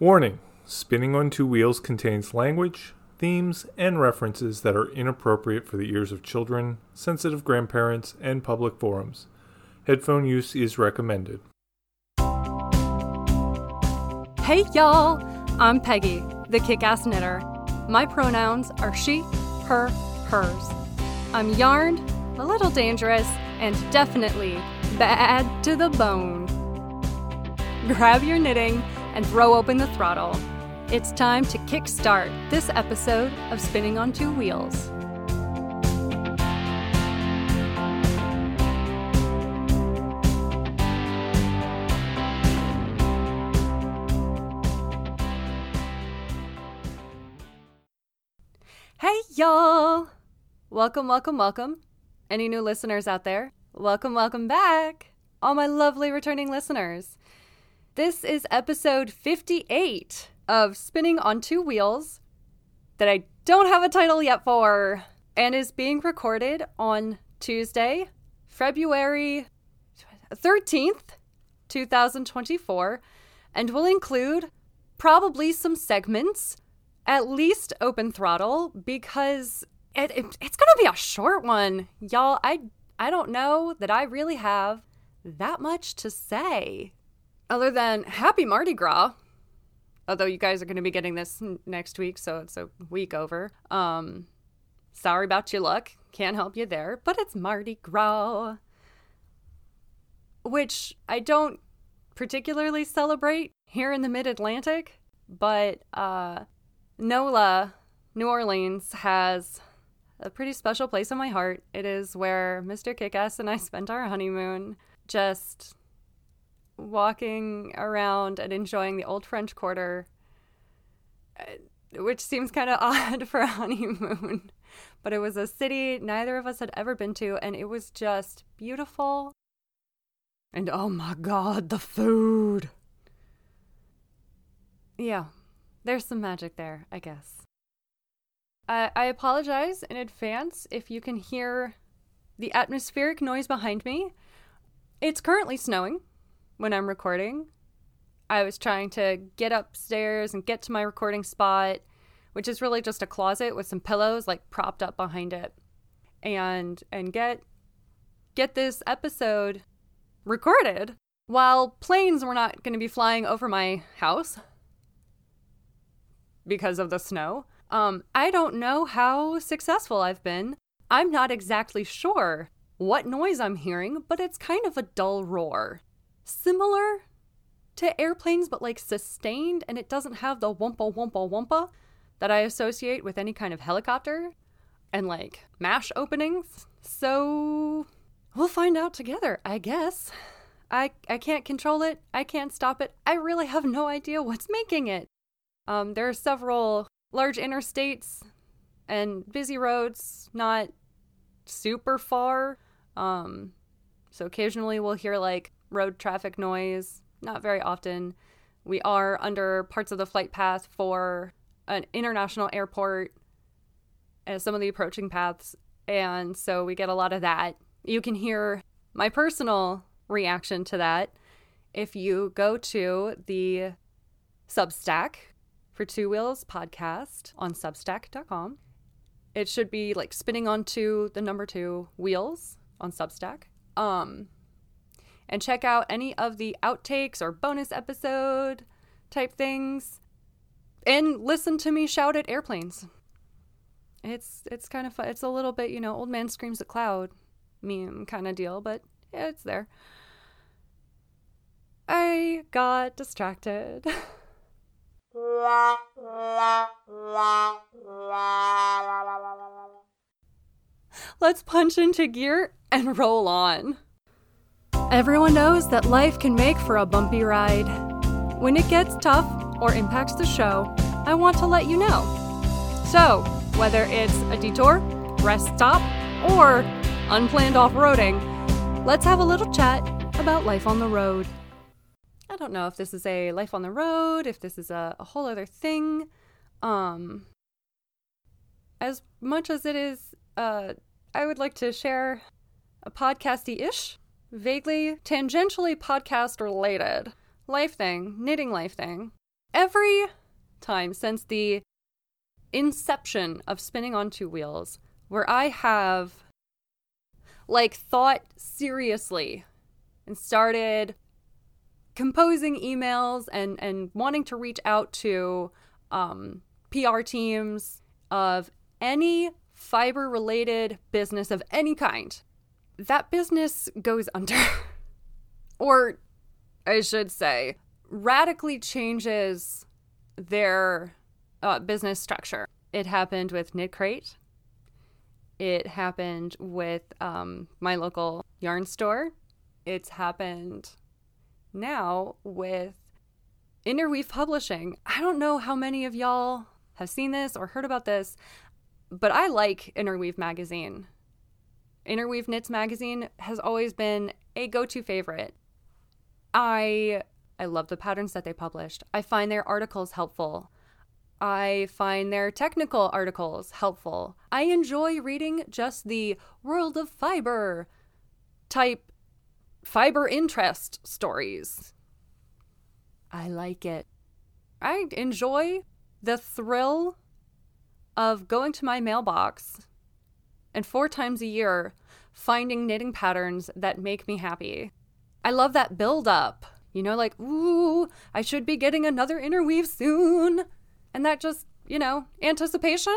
Warning Spinning on Two Wheels contains language, themes, and references that are inappropriate for the ears of children, sensitive grandparents, and public forums. Headphone use is recommended. Hey y'all! I'm Peggy, the kick ass knitter. My pronouns are she, her, hers. I'm yarned, a little dangerous, and definitely bad to the bone. Grab your knitting and throw open the throttle. It's time to kickstart this episode of Spinning on Two Wheels. Hey, y'all! Welcome, welcome, welcome. Any new listeners out there? Welcome, welcome back. All my lovely returning listeners. This is episode 58 of Spinning on Two Wheels that I don't have a title yet for and is being recorded on Tuesday, February 13th, 2024, and will include probably some segments, at least open throttle, because it, it, it's going to be a short one. Y'all, I, I don't know that I really have that much to say other than happy Mardi Gras. Although you guys are going to be getting this next week, so it's a week over. Um, sorry about your luck. Can't help you there, but it's Mardi Gras. Which I don't particularly celebrate here in the mid Atlantic, but uh, NOLA, New Orleans, has a pretty special place in my heart. It is where Mr. Kickass and I spent our honeymoon. Just walking around and enjoying the old French Quarter, uh, which seems kind of odd for a honeymoon. But it was a city neither of us had ever been to, and it was just beautiful. And oh my god, the food! Yeah, there's some magic there, I guess. I, I apologize in advance if you can hear the atmospheric noise behind me. It's currently snowing, when I'm recording. I was trying to get upstairs and get to my recording spot, which is really just a closet with some pillows like propped up behind it. And and get get this episode recorded while planes were not going to be flying over my house because of the snow. Um, I don't know how successful I've been. I'm not exactly sure what noise I'm hearing, but it's kind of a dull roar similar to airplanes, but like sustained, and it doesn't have the wumpa wumpa wumpa that I associate with any kind of helicopter and like mash openings. So we'll find out together, I guess. I I can't control it. I can't stop it. I really have no idea what's making it. Um, there are several large interstates and busy roads, not super far. Um, so occasionally we'll hear like road traffic noise, not very often. We are under parts of the flight path for an international airport and some of the approaching paths. And so we get a lot of that. You can hear my personal reaction to that if you go to the Substack for Two Wheels podcast on substack.com. It should be like spinning onto the number two wheels on Substack. Um, and check out any of the outtakes or bonus episode type things and listen to me shout at airplanes. It's it's kind of fun. It's a little bit, you know, old man screams at cloud meme kind of deal, but yeah, it's there. I got distracted. Let's punch into gear and roll on. Everyone knows that life can make for a bumpy ride. When it gets tough or impacts the show, I want to let you know. So, whether it's a detour, rest stop, or unplanned off roading, let's have a little chat about life on the road. I don't know if this is a life on the road, if this is a, a whole other thing. Um, as much as it is, uh, I would like to share a podcasty ish vaguely, tangentially podcast related life thing, knitting life thing. Every time since the inception of spinning on two wheels, where I have like thought seriously and started composing emails and and wanting to reach out to um, PR teams of any fiber related business of any kind, that business goes under. or I should say, radically changes their uh, business structure. It happened with Knit Crate. It happened with um, my local yarn store. It's happened now with Interweave Publishing. I don't know how many of y'all have seen this or heard about this, but I like Interweave Magazine. Interweave Knits Magazine has always been a go to favorite. I I love the patterns that they published. I find their articles helpful. I find their technical articles helpful. I enjoy reading just the world of fiber type fiber interest stories. I like it. I enjoy the thrill of going to my mailbox and four times a year finding knitting patterns that make me happy. I love that build up. You know, like, ooh, I should be getting another interweave soon. And that just, you know, anticipation.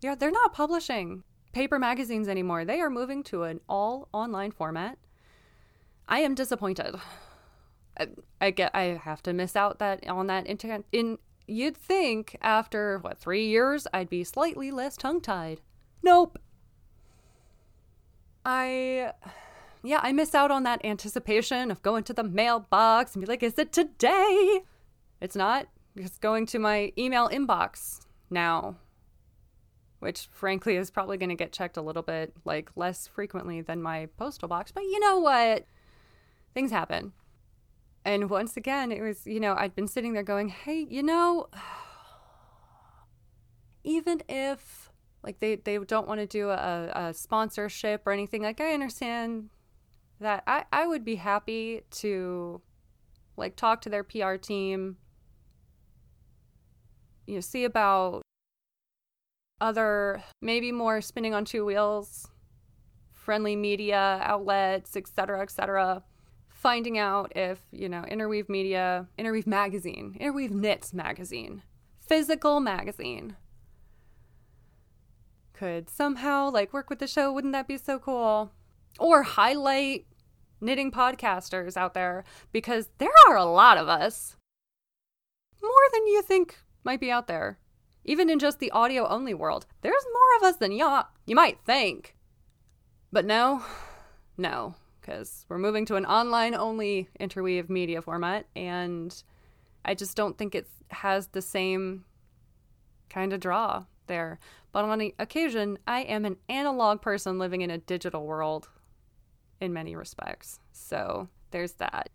Yeah, they're not publishing paper magazines anymore. They are moving to an all online format. I am disappointed. I, I get I have to miss out that on that in, in you'd think after what 3 years I'd be slightly less tongue-tied. Nope. I yeah, I miss out on that anticipation of going to the mailbox and be like, is it today? It's not. It's going to my email inbox now, which frankly is probably going to get checked a little bit like less frequently than my postal box. But you know what? Things happen. And once again, it was, you know, I'd been sitting there going, hey, you know, even if like they, they don't want to do a, a sponsorship or anything, like I understand that I, I would be happy to like talk to their PR team, you know, see about other maybe more spinning on two wheels, friendly media outlets, etc., etc. Finding out if, you know, Interweave Media, Interweave Magazine, Interweave Knits Magazine, physical magazine could somehow like work with the show. Wouldn't that be so cool? Or highlight knitting podcasters out there because there are a lot of us. More than you think might be out there. Even in just the audio only world, there's more of us than y'all you might think. But no, no, because we're moving to an online only interweave media format, and I just don't think it has the same kind of draw there. But on the occasion, I am an analog person living in a digital world in many respects. So there's that.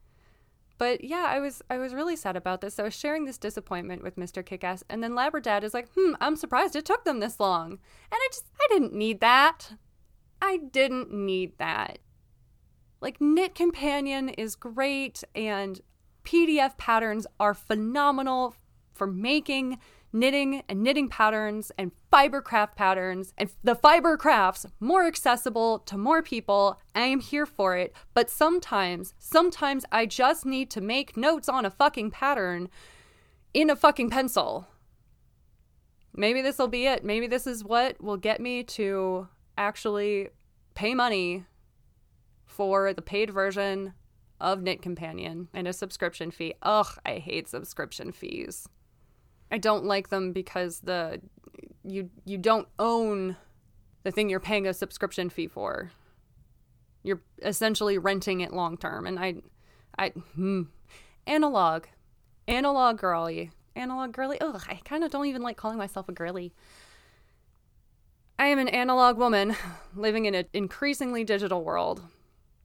But yeah, I was I was really sad about this. I was sharing this disappointment with Mr. Kickass, and then Labradad is like, "Hmm, I'm surprised it took them this long." And I just I didn't need that. I didn't need that. Like Knit Companion is great, and PDF patterns are phenomenal for making knitting and knitting patterns and fiber craft patterns and the fiber crafts more accessible to more people. I am here for it. But sometimes, sometimes I just need to make notes on a fucking pattern in a fucking pencil. Maybe this will be it. Maybe this is what will get me to actually pay money for the paid version of Knit Companion and a subscription fee. Ugh, I hate subscription fees. I don't like them because the you you don't own the thing you're paying a subscription fee for. You're essentially renting it long term, and I, I, hmm. analog, analog girly, analog girly. Ugh, I kind of don't even like calling myself a girly. I am an analog woman living in an increasingly digital world.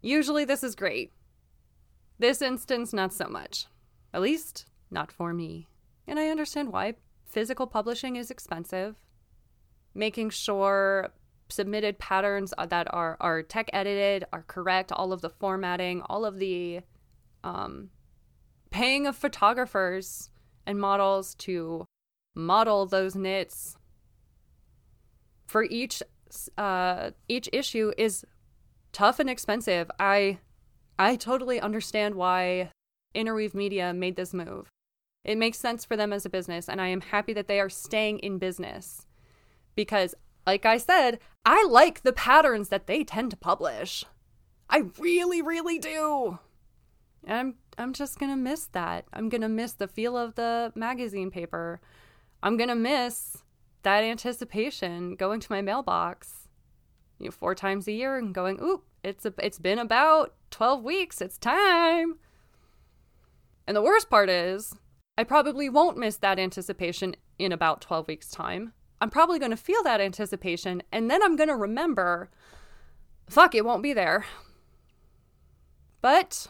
Usually, this is great. This instance, not so much. At least, not for me. And I understand why. Physical publishing is expensive. Making sure submitted patterns that are, are tech edited are correct, all of the formatting, all of the um, paying of photographers and models to model those knits for each uh, each issue is tough and expensive. I I totally understand why Interweave Media made this move. It makes sense for them as a business, and I am happy that they are staying in business because, like I said, I like the patterns that they tend to publish. I really, really do. And I'm I'm just gonna miss that. I'm gonna miss the feel of the magazine paper. I'm gonna miss that anticipation going to my mailbox, you know, four times a year and going, "Oop, it's a, it's been about twelve weeks. It's time." And the worst part is, I probably won't miss that anticipation in about twelve weeks' time. I'm probably going to feel that anticipation, and then I'm going to remember, fuck, it won't be there. But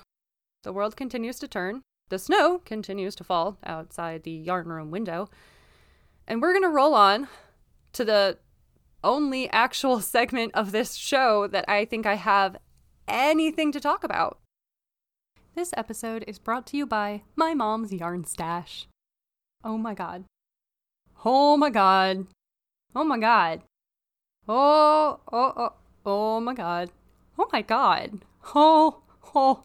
the world continues to turn. The snow continues to fall outside the yarn room window. And we're going to roll on to the only actual segment of this show that I think I have anything to talk about. This episode is brought to you by my mom's yarn stash. Oh my god. Oh my god. Oh my god. Oh, oh, oh, oh my god. Oh my god. Oh, oh,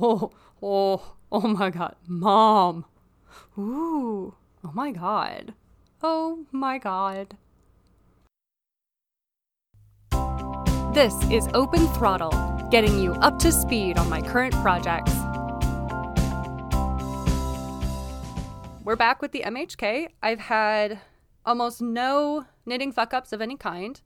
oh, oh, oh my god. Mom. Ooh. Oh my god. Oh my god. This is Open Throttle, getting you up to speed on my current projects. We're back with the MHK. I've had almost no knitting fuck ups of any kind.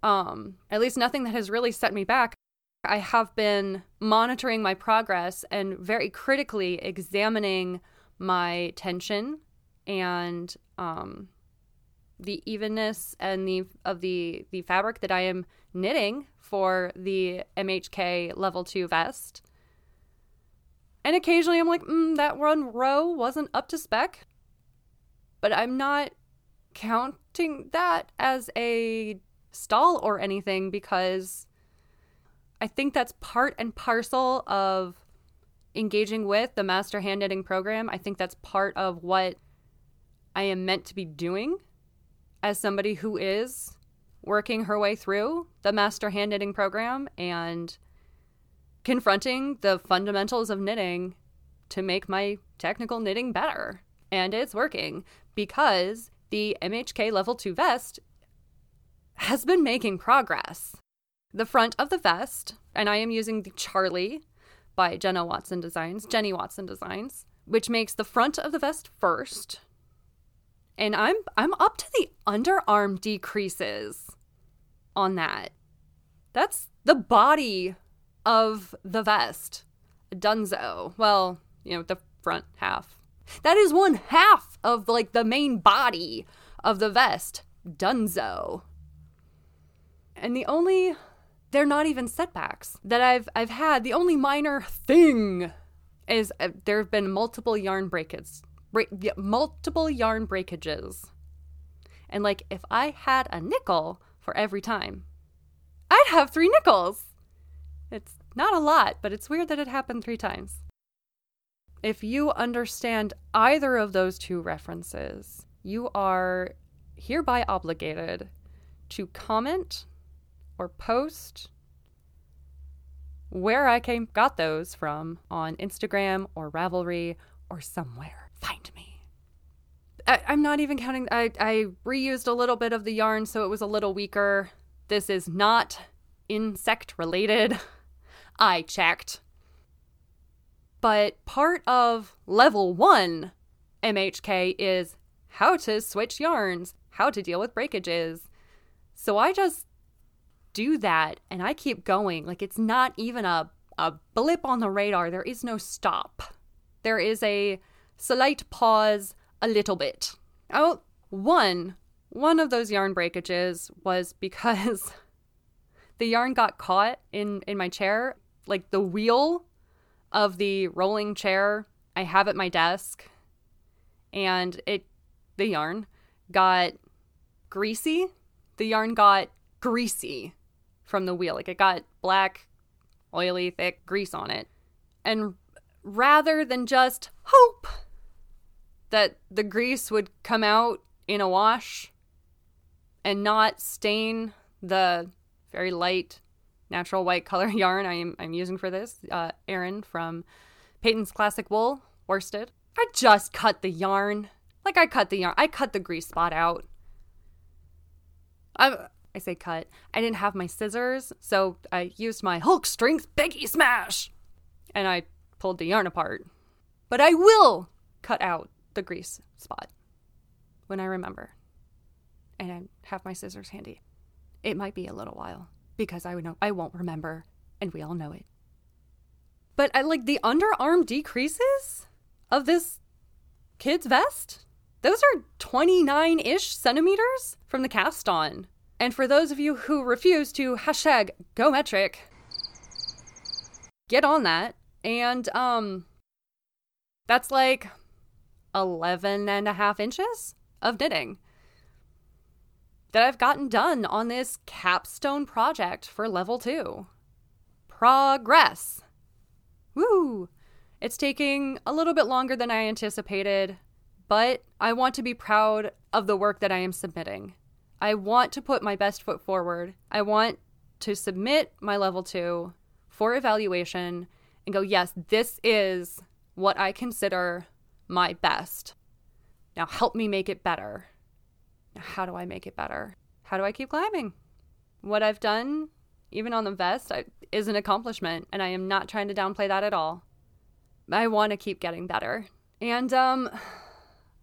Um, at least nothing that has really set me back. I have been monitoring my progress and very critically examining my tension and um, the evenness and the of the the fabric that I am knitting for the MHK level two vest. And occasionally I'm like, mm, that one row wasn't up to spec, but I'm not counting that as a stall or anything because I think that's part and parcel of engaging with the master hand knitting program. I think that's part of what I am meant to be doing as somebody who is working her way through the master hand knitting program and confronting the fundamentals of knitting to make my technical knitting better. And it's working because the MHK level 2 vest has been making progress. The front of the vest, and I am using the Charlie by Jenna Watson Designs, Jenny Watson Designs, which makes the front of the vest first and I'm I'm up to the underarm decreases on that. That's the body of the vest. Dunzo. Well, you know, the front half. That is one half of like the main body of the vest. Dunzo. And the only they're not even setbacks that I've I've had. The only minor thing is uh, there have been multiple yarn breakages multiple yarn breakages. And like if I had a nickel for every time, I'd have three nickels. It's not a lot, but it's weird that it happened three times. If you understand either of those two references, you are hereby obligated to comment or post where I came got those from on Instagram or Ravelry or somewhere find me. I, am not even counting. I, I reused a little bit of the yarn, so it was a little weaker. This is not insect related. I checked. But part of level one MHK is how to switch yarns, how to deal with breakages. So I just do that and I keep going. Like it's not even a, a blip on the radar. There is no stop. There is a slight pause a little bit. Oh, one one of those yarn breakages was because the yarn got caught in in my chair, like the wheel of the rolling chair I have at my desk, and it the yarn got greasy. The yarn got greasy from the wheel. Like it got black, oily, thick grease on it. And rather than just hope that the grease would come out in a wash and not stain the very light natural white color yarn I'm, I'm using for this, uh, Aran from Patons Classic Wool, worsted. I just cut the yarn. Like I cut the yarn. I cut the grease spot out. I, I say cut. I didn't have my scissors, so I used my Hulk strength Biggie Smash. And I pulled the yarn apart. But I will cut out the grease spot when I remember. And I have my scissors handy. It might be a little while because I would know I won't remember and we all know it. But I like the underarm decreases of this kid's vest. Those are 29 ish centimeters from the cast on. And for those of you who refuse to hashtag go metric, get on that. And um that's like 11 and a half inches of knitting that I've gotten done on this capstone project for level two. Progress. Woo! It's taking a little bit longer than I anticipated, but I want to be proud of the work that I am submitting. I want to put my best foot forward. I want to submit my level two for evaluation and go, yes, this is what I consider my best. Now help me make it better. How do I make it better? How do I keep climbing? What I've done, even on the vest, I, is an accomplishment, and I am not trying to downplay that at all. I want to keep getting better. And um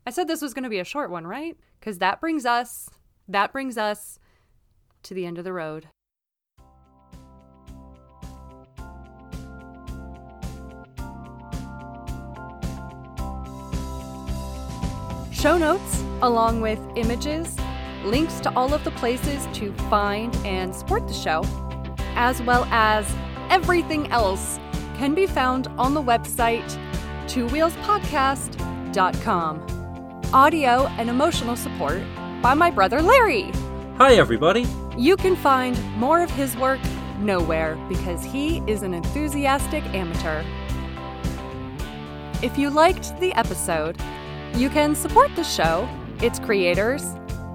I said this was going to be a short one, right? Cuz that brings us that brings us to the end of the road. Show notes, along with images, links to all of the places to find and support the show, as well as everything else, can be found on the website twowheelspodcast.com. Audio and emotional support by my brother Larry. Hi, everybody. You can find more of his work nowhere because he is an enthusiastic amateur. If you liked the episode, you can support the show, its creators,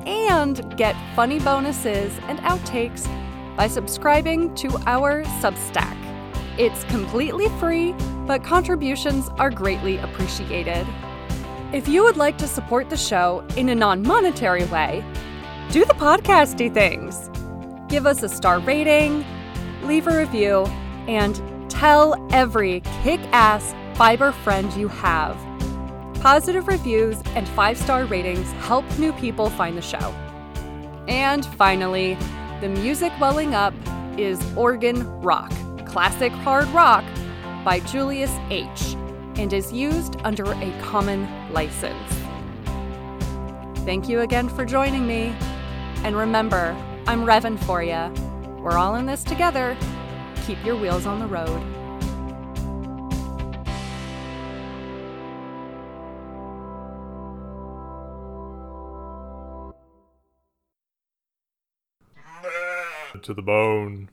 and get funny bonuses and outtakes by subscribing to our Substack. It's completely free, but contributions are greatly appreciated. If you would like to support the show in a non monetary way, do the podcasty things. Give us a star rating, leave a review, and tell every kick ass fiber friend you have. Positive reviews and five star ratings help new people find the show. And finally, the music welling up is Organ Rock, classic hard rock by Julius H., and is used under a common license. Thank you again for joining me. And remember, I'm revving for you. We're all in this together. Keep your wheels on the road. To the bone.